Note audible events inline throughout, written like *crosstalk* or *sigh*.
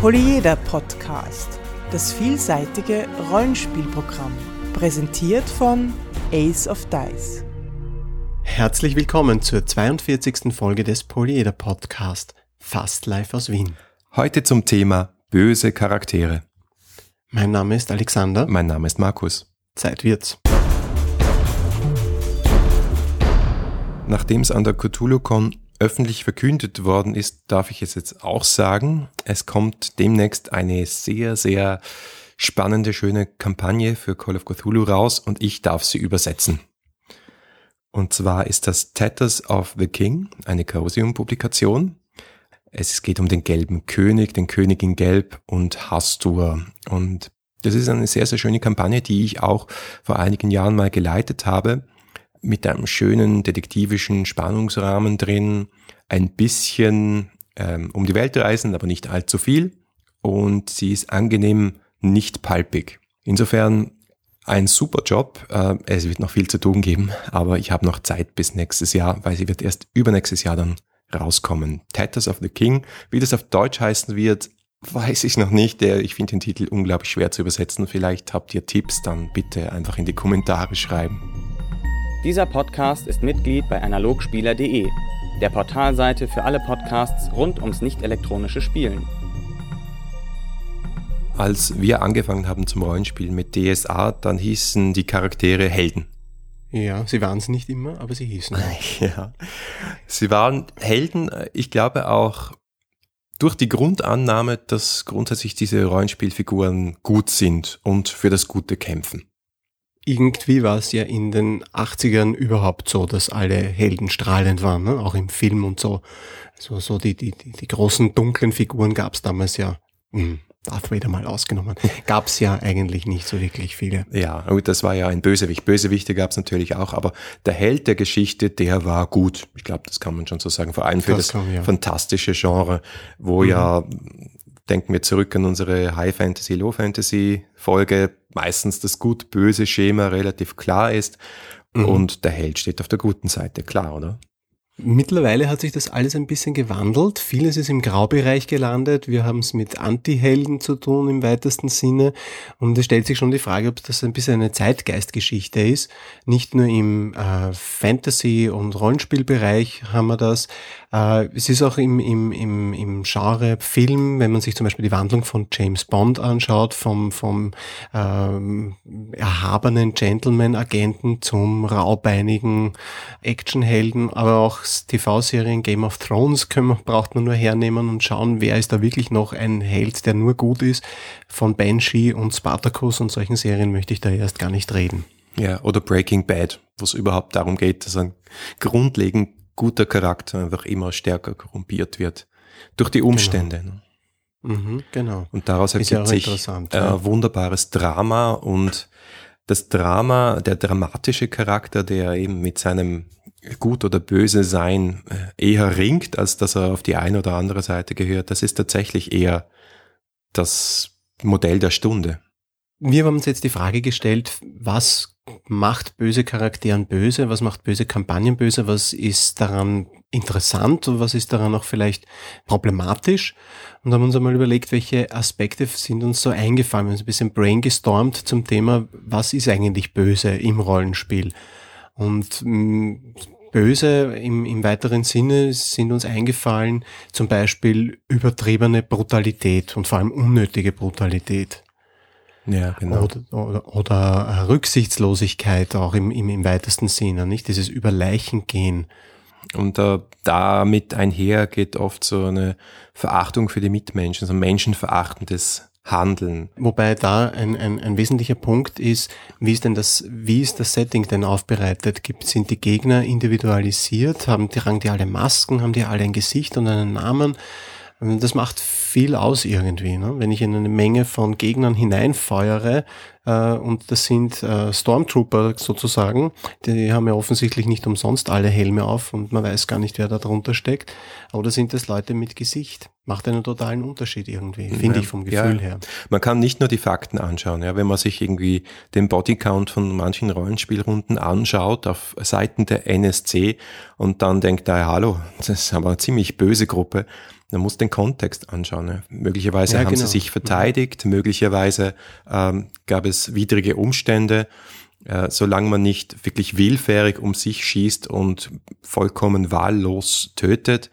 Polyeder Podcast, das vielseitige Rollenspielprogramm, präsentiert von Ace of Dice. Herzlich willkommen zur 42. Folge des Polyeder Podcast, fast live aus Wien. Heute zum Thema böse Charaktere. Mein Name ist Alexander. Mein Name ist Markus. Zeit wird's. Nachdem es an der CthulhuCon öffentlich verkündet worden ist, darf ich es jetzt auch sagen. Es kommt demnächst eine sehr, sehr spannende, schöne Kampagne für Call of Cthulhu raus und ich darf sie übersetzen. Und zwar ist das Tatters of the King, eine Chaosium-Publikation. Es geht um den gelben König, den König in Gelb und Hastur. Und das ist eine sehr, sehr schöne Kampagne, die ich auch vor einigen Jahren mal geleitet habe mit einem schönen detektivischen Spannungsrahmen drin, ein bisschen ähm, um die Welt reisen, aber nicht allzu viel. Und sie ist angenehm nicht palpig. Insofern ein super Job. Äh, es wird noch viel zu tun geben, aber ich habe noch Zeit bis nächstes Jahr, weil sie wird erst übernächstes Jahr dann rauskommen. Tatters of the King, wie das auf Deutsch heißen wird, weiß ich noch nicht. Ich finde den Titel unglaublich schwer zu übersetzen. Vielleicht habt ihr Tipps, dann bitte einfach in die Kommentare schreiben. Dieser Podcast ist Mitglied bei analogspieler.de, der Portalseite für alle Podcasts rund ums nicht elektronische Spielen. Als wir angefangen haben zum Rollenspielen mit DSA, dann hießen die Charaktere Helden. Ja, sie waren es nicht immer, aber sie hießen. *laughs* ja. Sie waren Helden, ich glaube auch durch die Grundannahme, dass grundsätzlich diese Rollenspielfiguren gut sind und für das Gute kämpfen irgendwie war es ja in den 80ern überhaupt so, dass alle Helden strahlend waren, ne? auch im Film und so. Also so die, die, die, die großen dunklen Figuren gab es damals ja. Hm. Darth Vader mal ausgenommen, *laughs* gab es ja eigentlich nicht so wirklich viele. Ja, gut, das war ja ein Bösewicht. Bösewichte gab es natürlich auch, aber der Held der Geschichte, der war gut. Ich glaube, das kann man schon so sagen. Vor allem für das, das kann, ja. fantastische Genre, wo mhm. ja denken wir zurück an unsere High Fantasy, Low Fantasy Folge, meistens das gut-böse Schema relativ klar ist mhm. und der Held steht auf der guten Seite, klar, oder? Mittlerweile hat sich das alles ein bisschen gewandelt. Vieles ist im Graubereich gelandet. Wir haben es mit Anti-Helden zu tun im weitesten Sinne. Und es stellt sich schon die Frage, ob das ein bisschen eine Zeitgeistgeschichte ist. Nicht nur im äh, Fantasy- und Rollenspielbereich haben wir das. Äh, es ist auch im, im, im, im Genre Film, wenn man sich zum Beispiel die Wandlung von James Bond anschaut, vom, vom ähm, erhabenen Gentleman-Agenten zum raubeinigen Actionhelden, aber auch TV-Serien Game of Thrones können, braucht man nur hernehmen und schauen, wer ist da wirklich noch ein Held, der nur gut ist. Von Banshee und Spartacus und solchen Serien möchte ich da erst gar nicht reden. Ja, oder Breaking Bad, wo es überhaupt darum geht, dass ein grundlegend guter Charakter einfach immer stärker korrumpiert wird. Durch die Umstände. Genau. Mhm, genau. Und daraus ergibt sich äh, ja. wunderbares Drama und das Drama, der dramatische Charakter, der eben mit seinem gut oder böse sein äh, eher ringt, als dass er auf die eine oder andere Seite gehört. Das ist tatsächlich eher das Modell der Stunde. Wir haben uns jetzt die Frage gestellt, was macht böse Charakteren böse, was macht böse Kampagnen böse, was ist daran interessant und was ist daran auch vielleicht problematisch und haben uns einmal überlegt, welche Aspekte sind uns so eingefallen. Wir haben uns ein bisschen brainstormt zum Thema, was ist eigentlich böse im Rollenspiel. Und mm, böse im, im weiteren Sinne sind uns eingefallen, zum Beispiel übertriebene Brutalität und vor allem unnötige Brutalität. Ja, genau. Oder, oder, oder Rücksichtslosigkeit auch im, im, im weitesten Sinne, nicht? Dieses Über Leichen gehen. Und äh, damit einher geht oft so eine Verachtung für die Mitmenschen, so menschenverachtendes Handeln. Wobei da ein, ein, ein wesentlicher Punkt ist, wie ist denn das, wie ist das Setting denn aufbereitet? Gibt, sind die Gegner individualisiert? Haben die, tragen die alle Masken? Haben die alle ein Gesicht und einen Namen? Das macht viel aus irgendwie. Ne? Wenn ich in eine Menge von Gegnern hineinfeuere, äh, und das sind äh, Stormtrooper sozusagen, die haben ja offensichtlich nicht umsonst alle Helme auf und man weiß gar nicht, wer da drunter steckt. Oder sind das Leute mit Gesicht? Macht einen totalen Unterschied irgendwie, finde ja, ich vom Gefühl ja. her. Man kann nicht nur die Fakten anschauen, ja, wenn man sich irgendwie den Bodycount von manchen Rollenspielrunden anschaut auf Seiten der NSC und dann denkt, ah, hallo, das ist aber eine ziemlich böse Gruppe Man muss den Kontext anschauen. Ne? Möglicherweise Ja, haben genau. sie sich verteidigt, möglicherweise ähm, gab es widrige Umstände. Äh, solange man nicht wirklich willfährig um sich schießt und vollkommen wahllos tötet,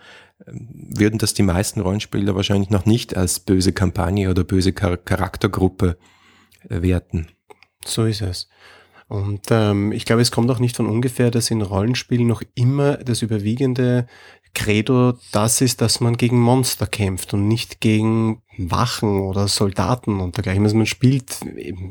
ähm, würden das die meisten Rollenspieler wahrscheinlich noch nicht als böse Kampagne oder böse Char Charaktergruppe äh, werten. So ist es. Und ähm, ich glaube, es kommt auch nicht von ungefähr, dass in Rollenspielen noch immer das überwiegende Credo das ist, dass man gegen Monster kämpft und nicht gegen Wachen oder Soldaten und dergleichen. Also man spielt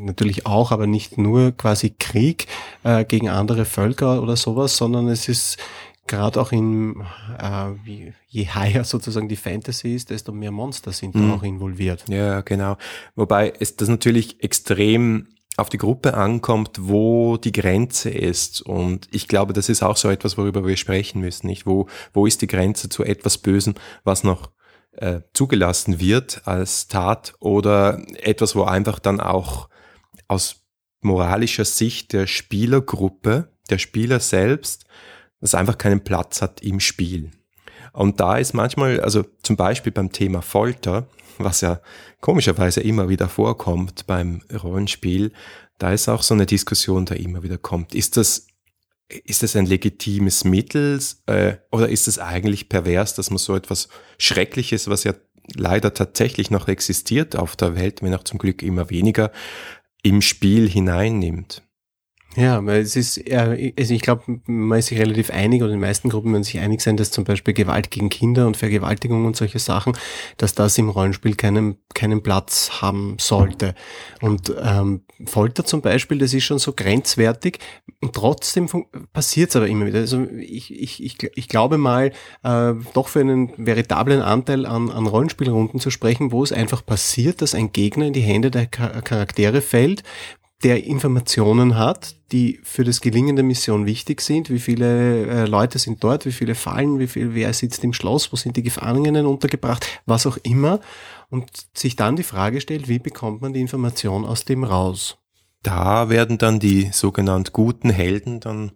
natürlich auch, aber nicht nur quasi Krieg äh, gegen andere Völker oder sowas, sondern es ist gerade auch in, äh, je higher *laughs* sozusagen die Fantasy ist, desto mehr Monster sind Mhm. da auch involviert. Ja, genau. Wobei es das natürlich extrem auf die Gruppe ankommt, wo die Grenze ist. Und ich glaube, das ist auch so etwas, worüber wir sprechen müssen, nicht? Wo, wo ist die Grenze zu etwas Bösen, was noch äh, zugelassen wird als Tat oder etwas, wo einfach dann auch aus moralischer Sicht der Spielergruppe, der Spieler selbst, das einfach keinen Platz hat im Spiel. Und da ist manchmal, also zum Beispiel beim Thema Folter, was ja komischerweise immer wieder vorkommt beim Rollenspiel, da ist auch so eine Diskussion, da immer wieder kommt. Ist das, ist das ein legitimes Mittel äh, oder ist es eigentlich pervers, dass man so etwas Schreckliches, was ja leider tatsächlich noch existiert auf der Welt, wenn auch zum Glück immer weniger, im Spiel hineinnimmt? Ja, weil es ist, also ich glaube, man ist sich relativ einig oder die meisten Gruppen werden sich einig sein, dass zum Beispiel Gewalt gegen Kinder und Vergewaltigung und solche Sachen, dass das im Rollenspiel keinen, keinen Platz haben sollte. Und ähm, Folter zum Beispiel, das ist schon so grenzwertig und trotzdem passiert es aber immer wieder. Also ich, ich, ich, ich glaube mal, äh, doch für einen veritablen Anteil an, an Rollenspielrunden zu sprechen, wo es einfach passiert, dass ein Gegner in die Hände der Char- Charaktere fällt, der Informationen hat, die für das Gelingen der Mission wichtig sind. Wie viele äh, Leute sind dort, wie viele fallen, wie viel, wer sitzt im Schloss, wo sind die Gefangenen untergebracht, was auch immer. Und sich dann die Frage stellt, wie bekommt man die Information aus dem raus? Da werden dann die sogenannt guten Helden dann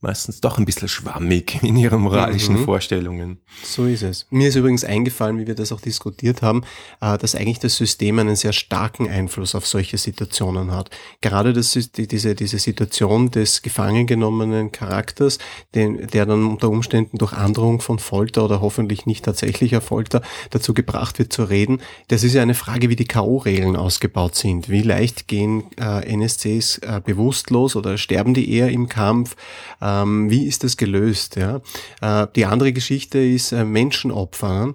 meistens doch ein bisschen schwammig *laughs* in ihren moralischen Mhm. Vorstellungen. So ist es. Mir ist übrigens eingefallen, wie wir das auch diskutiert haben, äh, dass eigentlich das System einen sehr starken Einfluss auf solche Situationen hat. Gerade das, diese, diese Situation des gefangen genommenen Charakters, den, der dann unter Umständen durch Androhung von Folter oder hoffentlich nicht tatsächlicher Folter dazu gebracht wird zu reden. Das ist ja eine Frage, wie die K.O.-Regeln ausgebaut sind. Wie leicht gehen äh, NSCs äh, bewusstlos oder sterben die eher im Kampf? Ähm, wie ist das gelöst? Ja? Äh, die andere Geschichte ist äh, Menschenopfer.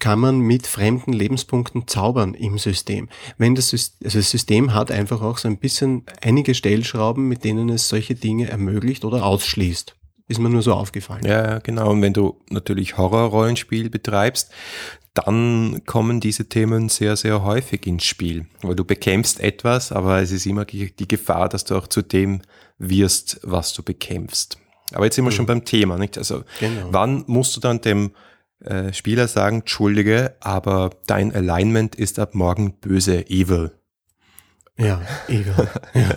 Kann man mit fremden Lebenspunkten zaubern im System? Wenn das, Sys- also das System hat einfach auch so ein bisschen einige Stellschrauben, mit denen es solche Dinge ermöglicht oder ausschließt. Ist mir nur so aufgefallen. Ja, genau. Und wenn du natürlich Horror-Rollenspiel betreibst, dann kommen diese Themen sehr, sehr häufig ins Spiel. Weil du bekämpfst etwas, aber es ist immer die Gefahr, dass du auch zu dem wirst, was du bekämpfst. Aber jetzt sind wir schon beim Thema, nicht? Also, Genau. wann musst du dann dem äh, Spieler sagen, Entschuldige, aber dein Alignment ist ab morgen böse, evil. Ja, *laughs* ja.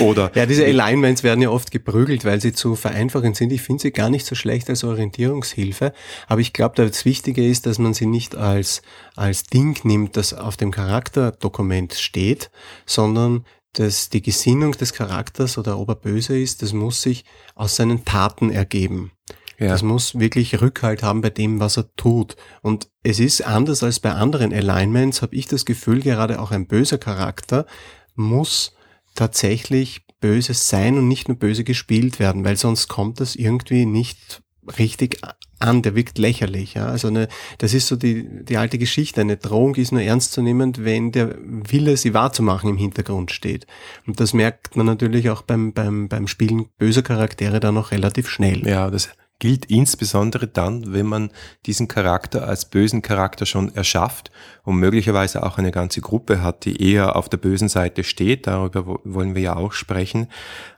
Oder Ja, diese Alignments werden ja oft geprügelt, weil sie zu vereinfachend sind. Ich finde sie gar nicht so schlecht als Orientierungshilfe, aber ich glaube, das Wichtige ist, dass man sie nicht als, als Ding nimmt, das auf dem Charakterdokument steht, sondern dass die Gesinnung des Charakters oder ob er böse ist, das muss sich aus seinen Taten ergeben. ja, Das muss wirklich Rückhalt haben bei dem, was er tut. Und es ist anders als bei anderen Alignments, habe ich das Gefühl, gerade auch ein böser Charakter muss tatsächlich böse sein und nicht nur böse gespielt werden, weil sonst kommt das irgendwie nicht richtig an, der wirkt lächerlich. Ja? Also eine, das ist so die, die alte Geschichte. Eine Drohung ist nur ernstzunehmend, wenn der Wille, sie wahrzumachen, im Hintergrund steht. Und das merkt man natürlich auch beim, beim, beim Spielen böser Charaktere dann noch relativ schnell. Ja, das gilt insbesondere dann, wenn man diesen Charakter als bösen Charakter schon erschafft und möglicherweise auch eine ganze Gruppe hat, die eher auf der bösen Seite steht. Darüber wo- wollen wir ja auch sprechen.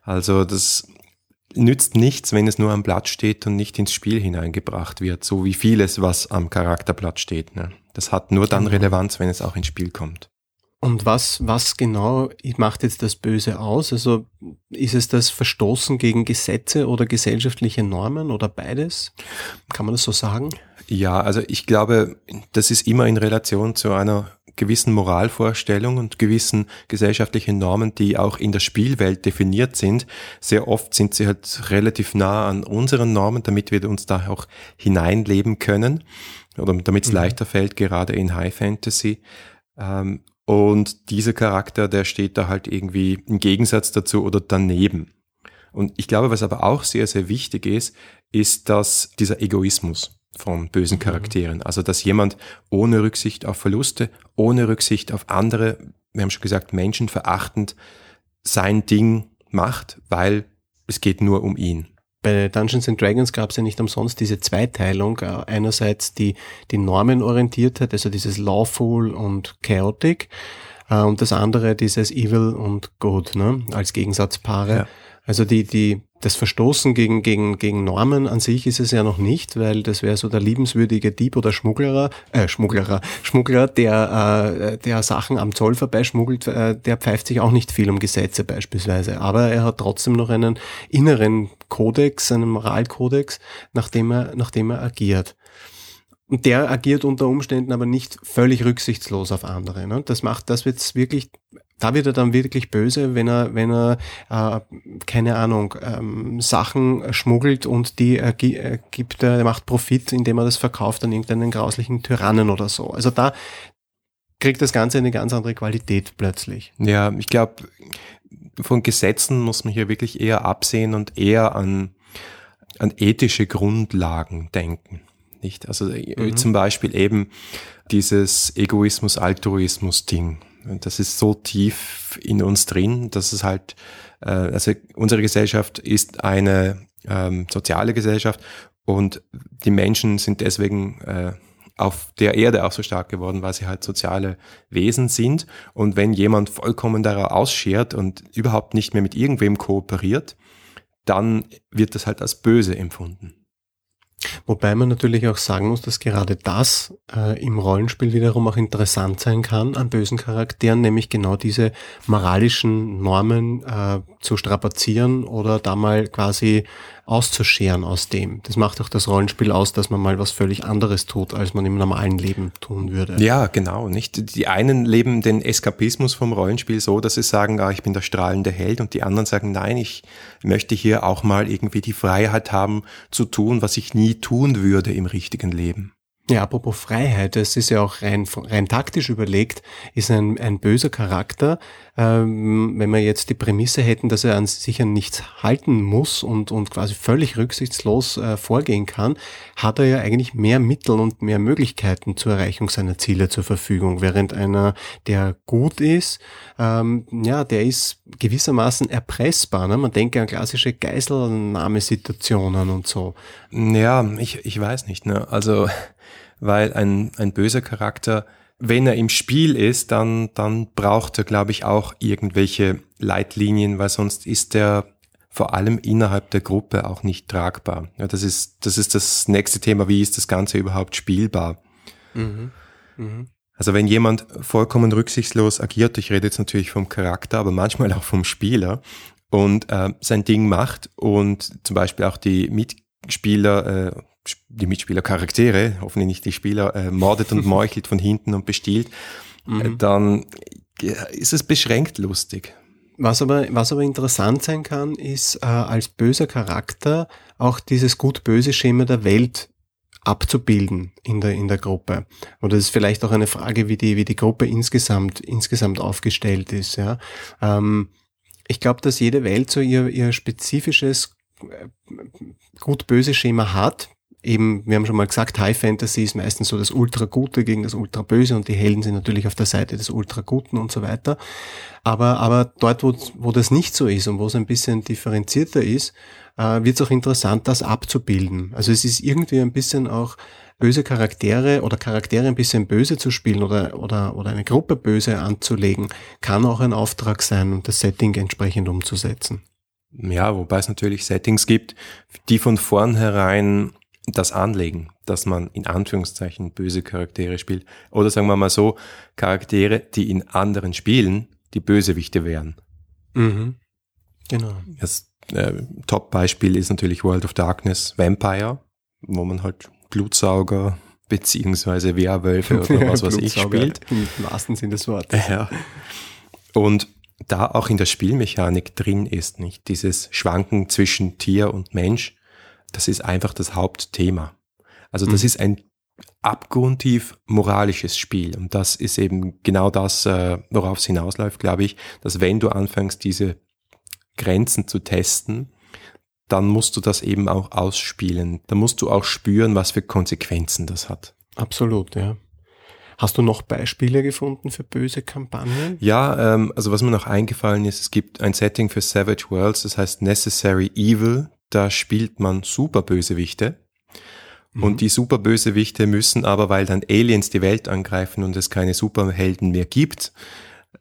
Also das nützt nichts, wenn es nur am Blatt steht und nicht ins Spiel hineingebracht wird, so wie vieles, was am Charakterblatt steht. Ne? Das hat nur dann Relevanz, wenn es auch ins Spiel kommt. Und was, was genau macht jetzt das Böse aus? Also ist es das Verstoßen gegen Gesetze oder gesellschaftliche Normen oder beides? Kann man das so sagen? Ja, also ich glaube, das ist immer in Relation zu einer gewissen Moralvorstellungen und gewissen gesellschaftlichen Normen, die auch in der Spielwelt definiert sind. Sehr oft sind sie halt relativ nah an unseren Normen, damit wir uns da auch hineinleben können oder damit es mhm. leichter fällt, gerade in High Fantasy. Ähm, und dieser Charakter, der steht da halt irgendwie im Gegensatz dazu oder daneben. Und ich glaube, was aber auch sehr, sehr wichtig ist, ist, dass dieser Egoismus von bösen mhm. Charakteren. Also dass jemand ohne Rücksicht auf Verluste, ohne Rücksicht auf andere, wir haben schon gesagt, menschenverachtend sein Ding macht, weil es geht nur um ihn. Bei Dungeons and Dragons gab es ja nicht umsonst diese Zweiteilung. Äh, einerseits die, die Normenorientiertheit, also dieses Lawful und Chaotic, äh, und das andere dieses Evil und Good, ne, als Gegensatzpaare. Ja. Also die, die, das Verstoßen gegen, gegen, gegen Normen an sich ist es ja noch nicht, weil das wäre so der liebenswürdige Dieb oder Schmugglerer, äh, Schmugglerer, Schmuggler, der, äh, der Sachen am Zoll vorbeischmuggelt, äh, der pfeift sich auch nicht viel um Gesetze beispielsweise. Aber er hat trotzdem noch einen inneren Kodex, einen Moralkodex, nachdem er, nachdem er agiert. Und der agiert unter Umständen aber nicht völlig rücksichtslos auf andere. Ne? Das macht, das wird's wirklich da wird er dann wirklich böse, wenn er, wenn er, äh, keine Ahnung, ähm, Sachen schmuggelt und die äh, gibt, er macht Profit, indem er das verkauft an irgendeinen grauslichen Tyrannen oder so. Also da kriegt das Ganze eine ganz andere Qualität plötzlich. Ja, ich glaube, von Gesetzen muss man hier wirklich eher absehen und eher an, an ethische Grundlagen denken. Nicht? Also mhm. zum Beispiel eben dieses Egoismus-Altruismus-Ding das ist so tief in uns drin, dass es halt, äh, also unsere Gesellschaft ist eine ähm, soziale Gesellschaft und die Menschen sind deswegen äh, auf der Erde auch so stark geworden, weil sie halt soziale Wesen sind. Und wenn jemand vollkommen darauf ausschert und überhaupt nicht mehr mit irgendwem kooperiert, dann wird das halt als böse empfunden. Wobei man natürlich auch sagen muss, dass gerade das äh, im Rollenspiel wiederum auch interessant sein kann an bösen Charakteren, nämlich genau diese moralischen Normen äh, zu strapazieren oder da mal quasi auszuscheren aus dem. Das macht auch das Rollenspiel aus, dass man mal was völlig anderes tut, als man im normalen Leben tun würde. Ja, genau. Nicht die einen leben den Eskapismus vom Rollenspiel so, dass sie sagen, ah, ich bin der strahlende Held, und die anderen sagen, nein, ich möchte hier auch mal irgendwie die Freiheit haben zu tun, was ich nie tun würde im richtigen Leben. Ja, apropos Freiheit, es ist ja auch rein, rein taktisch überlegt, ist ein, ein böser Charakter, ähm, wenn wir jetzt die Prämisse hätten, dass er an sich an nichts halten muss und, und quasi völlig rücksichtslos äh, vorgehen kann, hat er ja eigentlich mehr Mittel und mehr Möglichkeiten zur Erreichung seiner Ziele zur Verfügung, während einer, der gut ist, ähm, ja, der ist gewissermaßen erpressbar. Ne? Man denke an klassische Geiselnahmesituationen und so. Ja, ich, ich weiß nicht. Ne? Also *laughs* weil ein, ein böser Charakter, wenn er im Spiel ist, dann, dann braucht er, glaube ich, auch irgendwelche Leitlinien, weil sonst ist er vor allem innerhalb der Gruppe auch nicht tragbar. Ja, das ist, das ist das nächste Thema. Wie ist das Ganze überhaupt spielbar? Mhm. Mhm. Also wenn jemand vollkommen rücksichtslos agiert, ich rede jetzt natürlich vom Charakter, aber manchmal auch vom Spieler und äh, sein Ding macht und zum Beispiel auch die Mitspieler äh, die Mitspielercharaktere, hoffentlich nicht die Spieler, äh, mordet und *laughs* meuchelt von hinten und bestiehlt, äh, mhm. dann ist es beschränkt lustig. Was aber, was aber interessant sein kann, ist äh, als böser Charakter auch dieses gut-böse Schema der Welt abzubilden in der, in der Gruppe. Und das ist vielleicht auch eine Frage, wie die, wie die Gruppe insgesamt, insgesamt aufgestellt ist, ja. Ähm, ich glaube, dass jede Welt so ihr, ihr spezifisches äh, gut-böse Schema hat, eben, wir haben schon mal gesagt, High Fantasy ist meistens so das Ultra-Gute gegen das Ultra-Böse und die Helden sind natürlich auf der Seite des Ultra-Guten und so weiter. Aber, aber dort, wo, wo das nicht so ist und wo es ein bisschen differenzierter ist, äh, wird es auch interessant, das abzubilden. Also es ist irgendwie ein bisschen auch böse Charaktere oder Charaktere ein bisschen böse zu spielen oder, oder, oder eine Gruppe böse anzulegen, kann auch ein Auftrag sein und das Setting entsprechend umzusetzen. Ja, wobei es natürlich Settings gibt, die von vornherein das Anlegen, dass man in Anführungszeichen böse Charaktere spielt. Oder sagen wir mal so, Charaktere, die in anderen Spielen die Bösewichte wären. Mhm. Genau. Das äh, Top-Beispiel ist natürlich World of Darkness Vampire, wo man halt Blutsauger *laughs* beziehungsweise Werwölfe oder *laughs* was weiß ich spielt. *laughs* Im wahrsten Sinne des Wortes. Ja. Und da auch in der Spielmechanik drin ist, nicht dieses Schwanken zwischen Tier und Mensch, das ist einfach das Hauptthema. Also das mhm. ist ein abgrundtief moralisches Spiel und das ist eben genau das, äh, worauf es hinausläuft, glaube ich, dass wenn du anfängst, diese Grenzen zu testen, dann musst du das eben auch ausspielen. Da musst du auch spüren, was für Konsequenzen das hat. Absolut, ja. Hast du noch Beispiele gefunden für böse Kampagnen? Ja, ähm, also was mir noch eingefallen ist, es gibt ein Setting für Savage Worlds, das heißt Necessary Evil. Da spielt man super Bösewichte. Mhm. Und die Superbösewichte müssen aber, weil dann Aliens die Welt angreifen und es keine Superhelden mehr gibt,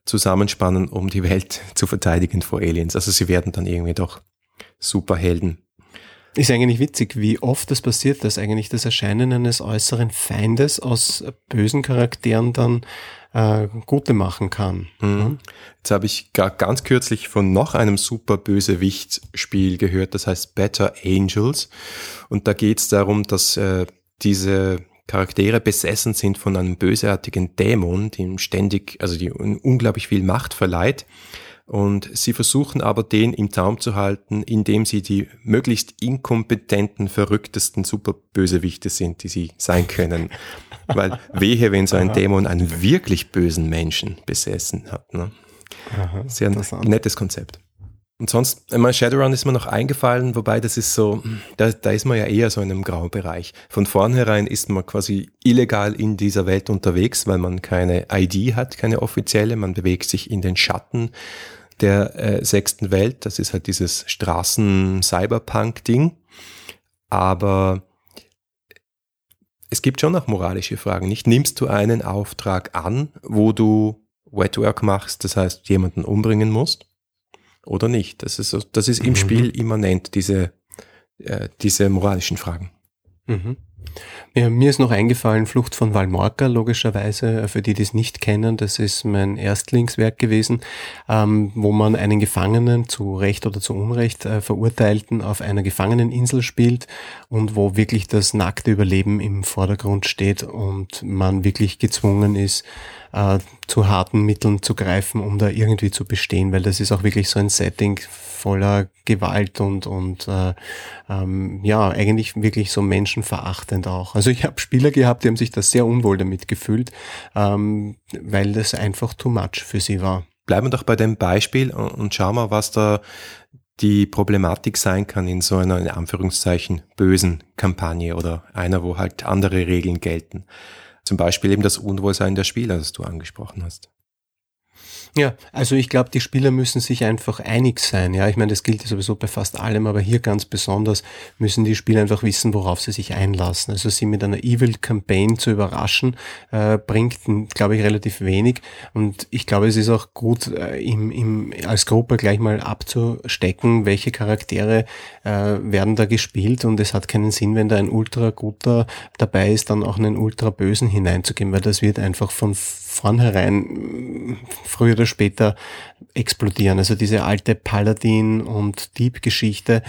zusammenspannen, um die Welt *laughs* zu verteidigen vor Aliens. Also sie werden dann irgendwie doch Superhelden. Ist eigentlich witzig, wie oft das passiert, dass eigentlich das Erscheinen eines äußeren Feindes aus bösen Charakteren dann äh, gute machen kann. Mhm. Jetzt habe ich gar ganz kürzlich von noch einem super Bösewicht-Spiel gehört, das heißt Better Angels. Und da geht es darum, dass äh, diese Charaktere besessen sind von einem bösartigen Dämon, dem ständig, also die unglaublich viel Macht verleiht. Und sie versuchen aber, den im Zaum zu halten, indem sie die möglichst inkompetenten, verrücktesten Superbösewichte sind, die sie sein können. *laughs* Weil wehe, wenn so ein Dämon einen wirklich bösen Menschen besessen hat. Ne? Aha, Sehr nettes Konzept. Und sonst, immer Shadowrun ist mir noch eingefallen, wobei das ist so, da, da ist man ja eher so in einem grauen Bereich. Von vornherein ist man quasi illegal in dieser Welt unterwegs, weil man keine ID hat, keine offizielle. Man bewegt sich in den Schatten der äh, sechsten Welt. Das ist halt dieses Straßen-Cyberpunk-Ding. Aber es gibt schon noch moralische Fragen. Nicht nimmst du einen Auftrag an, wo du Wetwork machst, das heißt jemanden umbringen musst? oder nicht. Das ist, das ist im mhm. Spiel immanent, diese, äh, diese moralischen Fragen. Mhm. Ja, mir ist noch eingefallen, Flucht von Valmorca, logischerweise, für die, die es nicht kennen, das ist mein Erstlingswerk gewesen, ähm, wo man einen Gefangenen zu Recht oder zu Unrecht äh, Verurteilten auf einer Gefangeneninsel spielt und wo wirklich das nackte Überleben im Vordergrund steht und man wirklich gezwungen ist, äh, zu harten Mitteln zu greifen, um da irgendwie zu bestehen, weil das ist auch wirklich so ein Setting voller Gewalt und, und äh, ähm, ja, eigentlich wirklich so menschenverachtend auch. Also ich habe Spieler gehabt, die haben sich da sehr unwohl damit gefühlt, ähm, weil das einfach too much für sie war. Bleiben wir doch bei dem Beispiel und schauen wir, was da die Problematik sein kann in so einer, in Anführungszeichen, bösen Kampagne oder einer, wo halt andere Regeln gelten. Zum Beispiel eben das Unwohlsein der Spieler, das du angesprochen hast. Ja, also ich glaube, die Spieler müssen sich einfach einig sein. Ja, ich meine, das gilt sowieso bei fast allem, aber hier ganz besonders müssen die Spieler einfach wissen, worauf sie sich einlassen. Also sie mit einer Evil Campaign zu überraschen, äh, bringt, glaube ich, relativ wenig. Und ich glaube, es ist auch gut, äh, im, im, als Gruppe gleich mal abzustecken, welche Charaktere äh, werden da gespielt. Und es hat keinen Sinn, wenn da ein ultra guter dabei ist, dann auch einen ultra bösen hineinzugeben, weil das wird einfach von vornherein früher oder später explodieren. Also diese alte Paladin- und Dieb-Geschichte,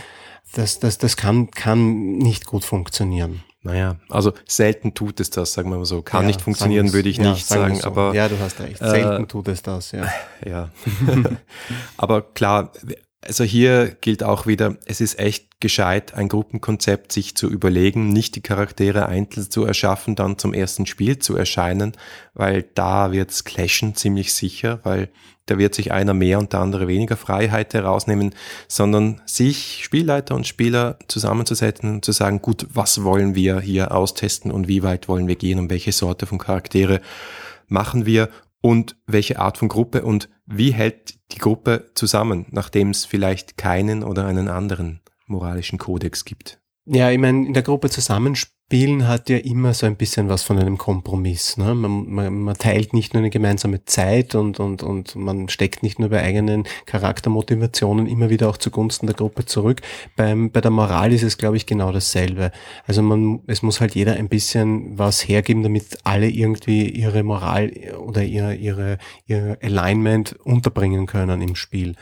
das, das, das kann, kann nicht gut funktionieren. Naja, also selten tut es das, sagen wir mal so. Kann ja, nicht funktionieren, würde ich ja, nicht sagen, so. aber. Ja, du hast recht. Selten äh, tut es das, ja. *laughs* Ja. *laughs* aber klar, also hier gilt auch wieder, es ist echt gescheit, ein Gruppenkonzept sich zu überlegen, nicht die Charaktere einzeln zu erschaffen, dann zum ersten Spiel zu erscheinen, weil da wird's clashen ziemlich sicher, weil da wird sich einer mehr und der andere weniger Freiheit herausnehmen, sondern sich Spielleiter und Spieler zusammenzusetzen und zu sagen, gut, was wollen wir hier austesten und wie weit wollen wir gehen und welche Sorte von Charaktere machen wir und welche Art von Gruppe und wie hält die Gruppe zusammen, nachdem es vielleicht keinen oder einen anderen moralischen Kodex gibt. Ja, ich meine, in der Gruppe zusammenspielen Spielen hat ja immer so ein bisschen was von einem Kompromiss. Ne? Man, man, man teilt nicht nur eine gemeinsame Zeit und, und, und man steckt nicht nur bei eigenen Charaktermotivationen immer wieder auch zugunsten der Gruppe zurück. Beim, bei der Moral ist es, glaube ich, genau dasselbe. Also man, es muss halt jeder ein bisschen was hergeben, damit alle irgendwie ihre Moral oder ihr, ihre, ihr Alignment unterbringen können im Spiel.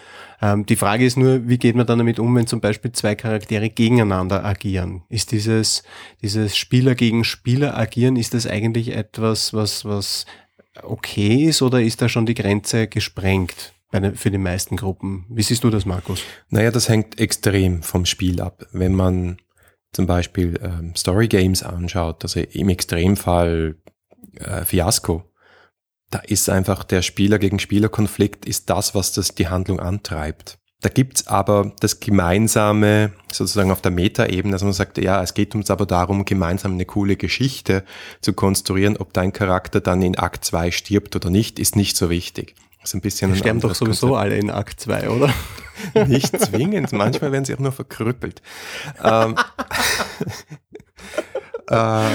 Ähm, die Frage ist nur, wie geht man dann damit um, wenn zum Beispiel zwei Charaktere gegeneinander agieren? Ist dieses, dieses Spieler gegen Spieler agieren, ist das eigentlich etwas, was, was okay ist oder ist da schon die Grenze gesprengt? für die meisten Gruppen. Wie siehst du das, Markus? Naja, das hängt extrem vom Spiel ab. Wenn man zum Beispiel ähm, Story Games anschaut, also im Extremfall äh, Fiasco, da ist einfach der Spieler gegen Spieler Konflikt ist das, was das die Handlung antreibt. Da gibt's aber das gemeinsame, sozusagen auf der Metaebene, dass man sagt, ja, es geht uns aber darum, gemeinsam eine coole Geschichte zu konstruieren. Ob dein Charakter dann in Akt 2 stirbt oder nicht, ist nicht so wichtig. Das ist ein bisschen. Die sterben doch sowieso Konzept. alle in Akt 2, oder? *laughs* nicht zwingend, manchmal werden sie auch nur verkrüppelt. ähm, *laughs* äh,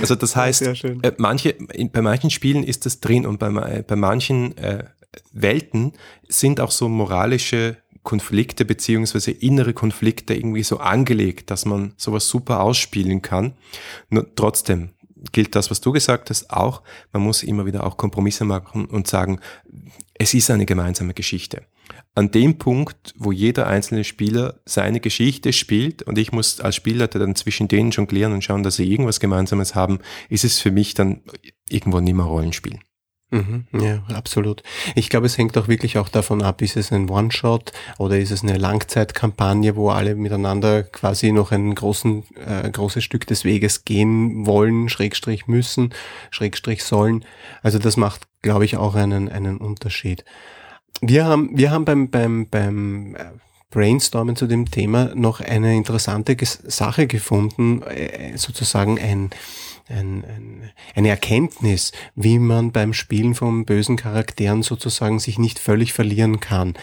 also das heißt, äh, manche, bei manchen Spielen ist das drin und bei, bei manchen äh, Welten sind auch so moralische Konflikte beziehungsweise innere Konflikte irgendwie so angelegt, dass man sowas super ausspielen kann. Nur trotzdem gilt das, was du gesagt hast, auch. Man muss immer wieder auch Kompromisse machen und sagen, es ist eine gemeinsame Geschichte. An dem Punkt, wo jeder einzelne Spieler seine Geschichte spielt und ich muss als Spielleiter dann zwischen denen jonglieren und schauen, dass sie irgendwas Gemeinsames haben, ist es für mich dann irgendwo nicht mehr Rollenspiel. Mhm, ja, absolut. Ich glaube, es hängt auch wirklich auch davon ab, ist es ein One-Shot oder ist es eine Langzeitkampagne, wo alle miteinander quasi noch ein großen, äh, großes Stück des Weges gehen wollen, Schrägstrich müssen, Schrägstrich sollen. Also das macht, glaube ich, auch einen, einen Unterschied. Wir haben, wir haben beim, beim, beim äh, Brainstormen zu dem Thema noch eine interessante Sache gefunden, äh, sozusagen ein, ein, ein, eine Erkenntnis, wie man beim Spielen von bösen Charakteren sozusagen sich nicht völlig verlieren kann.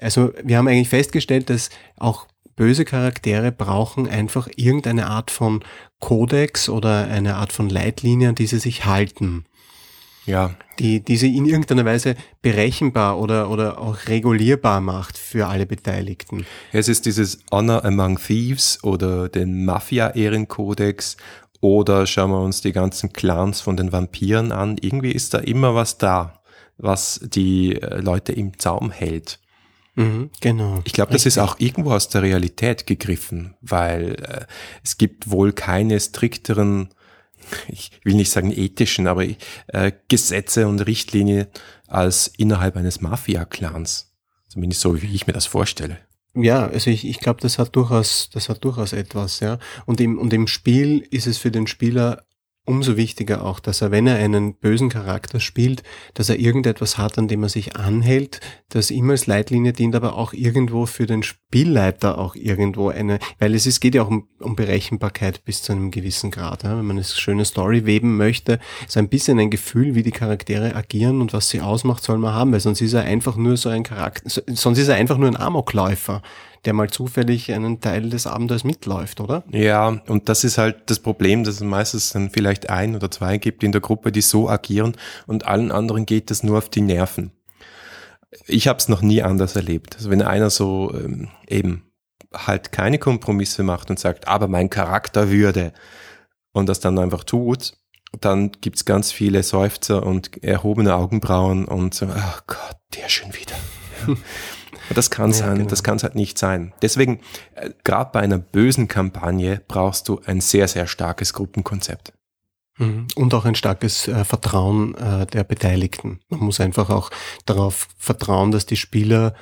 Also wir haben eigentlich festgestellt, dass auch böse Charaktere brauchen einfach irgendeine Art von Kodex oder eine Art von Leitlinie, an die sie sich halten. Ja. Die, die sie in irgendeiner Weise berechenbar oder, oder auch regulierbar macht für alle Beteiligten. Es ist dieses Honor Among Thieves oder den Mafia-Ehrenkodex oder schauen wir uns die ganzen Clans von den Vampiren an. Irgendwie ist da immer was da, was die äh, Leute im Zaum hält. Mhm, genau. Ich glaube, das ist auch irgendwo aus der Realität gegriffen, weil äh, es gibt wohl keine strikteren, ich will nicht sagen ethischen, aber äh, Gesetze und Richtlinien als innerhalb eines Mafia-Clans. Zumindest so, wie ich mir das vorstelle. Ja, also ich, ich glaube, das hat durchaus, das hat durchaus etwas, ja. Und im, und im Spiel ist es für den Spieler umso wichtiger auch, dass er, wenn er einen bösen Charakter spielt, dass er irgendetwas hat, an dem er sich anhält, das immer als Leitlinie dient, aber auch irgendwo für den Spielleiter auch irgendwo eine, weil es ist, geht ja auch um, um Berechenbarkeit bis zu einem gewissen Grad. Ja? Wenn man eine schöne Story weben möchte, so ein bisschen ein Gefühl, wie die Charaktere agieren und was sie ausmacht, soll man haben, weil sonst ist er einfach nur so ein Charakter, sonst ist er einfach nur ein Amokläufer der mal zufällig einen Teil des Abenteuers mitläuft, oder? Ja, und das ist halt das Problem, dass es meistens dann vielleicht ein oder zwei gibt in der Gruppe, die so agieren und allen anderen geht das nur auf die Nerven. Ich habe es noch nie anders erlebt. Also wenn einer so ähm, eben halt keine Kompromisse macht und sagt, aber mein Charakter würde und das dann einfach tut, dann gibt's ganz viele Seufzer und erhobene Augenbrauen und so, oh Gott, der schon wieder. *laughs* das kann ja, sein, genau. das kann es halt nicht sein. Deswegen, äh, gerade bei einer bösen Kampagne brauchst du ein sehr, sehr starkes Gruppenkonzept. Mhm. Und auch ein starkes äh, Vertrauen äh, der Beteiligten. Man muss einfach auch darauf vertrauen, dass die Spieler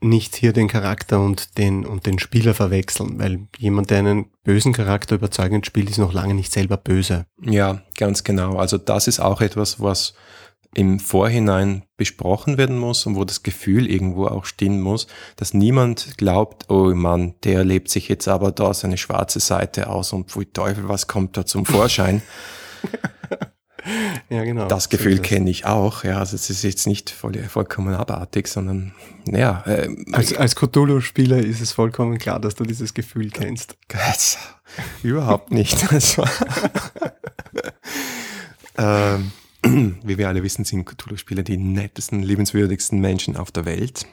nicht hier den Charakter und den, und den Spieler verwechseln, weil jemand, der einen bösen Charakter überzeugend spielt, ist noch lange nicht selber böse. Ja, ganz genau. Also das ist auch etwas, was im Vorhinein besprochen werden muss und wo das Gefühl irgendwo auch stehen muss, dass niemand glaubt, oh Mann, der lebt sich jetzt aber da seine schwarze Seite aus und pfui Teufel, was kommt da zum Vorschein? *laughs* ja, genau. Das Gefühl kenne ich auch. Ja, also es ist jetzt nicht voll, vollkommen abartig, sondern naja. Äh, als als Cthulhu-Spieler ist es vollkommen klar, dass du dieses Gefühl kennst. Überhaupt nicht. *laughs* ähm, wie wir alle wissen, sind Cthulhu-Spieler die nettesten, liebenswürdigsten Menschen auf der Welt.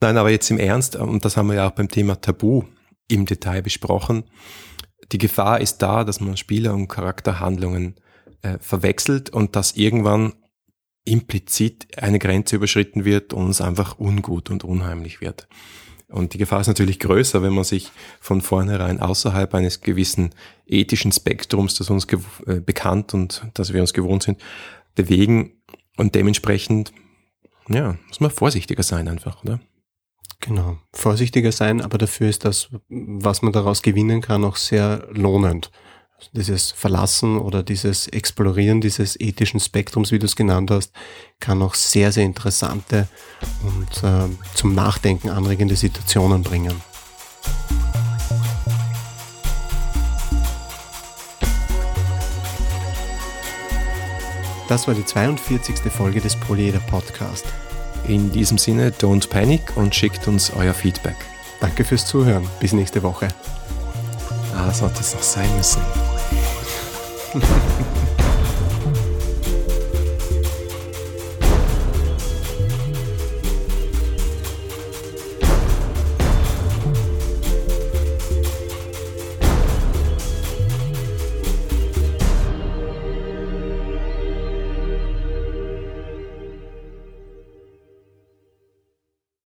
Nein, aber jetzt im Ernst, und das haben wir ja auch beim Thema Tabu im Detail besprochen, die Gefahr ist da, dass man Spieler und Charakterhandlungen äh, verwechselt und dass irgendwann implizit eine Grenze überschritten wird und es einfach ungut und unheimlich wird. Und die Gefahr ist natürlich größer, wenn man sich von vornherein außerhalb eines gewissen ethischen Spektrums, das uns äh, bekannt und das wir uns gewohnt sind, bewegen und dementsprechend, ja, muss man vorsichtiger sein einfach, oder? Genau, vorsichtiger sein, aber dafür ist das, was man daraus gewinnen kann, auch sehr lohnend. Dieses Verlassen oder dieses Explorieren dieses ethischen Spektrums, wie du es genannt hast, kann auch sehr, sehr interessante und äh, zum Nachdenken anregende Situationen bringen. Das war die 42. Folge des Polyeder Podcast. In diesem Sinne, don't panic und schickt uns euer Feedback. Danke fürs Zuhören. Bis nächste Woche. Ah, sollte es noch sein müssen. *laughs*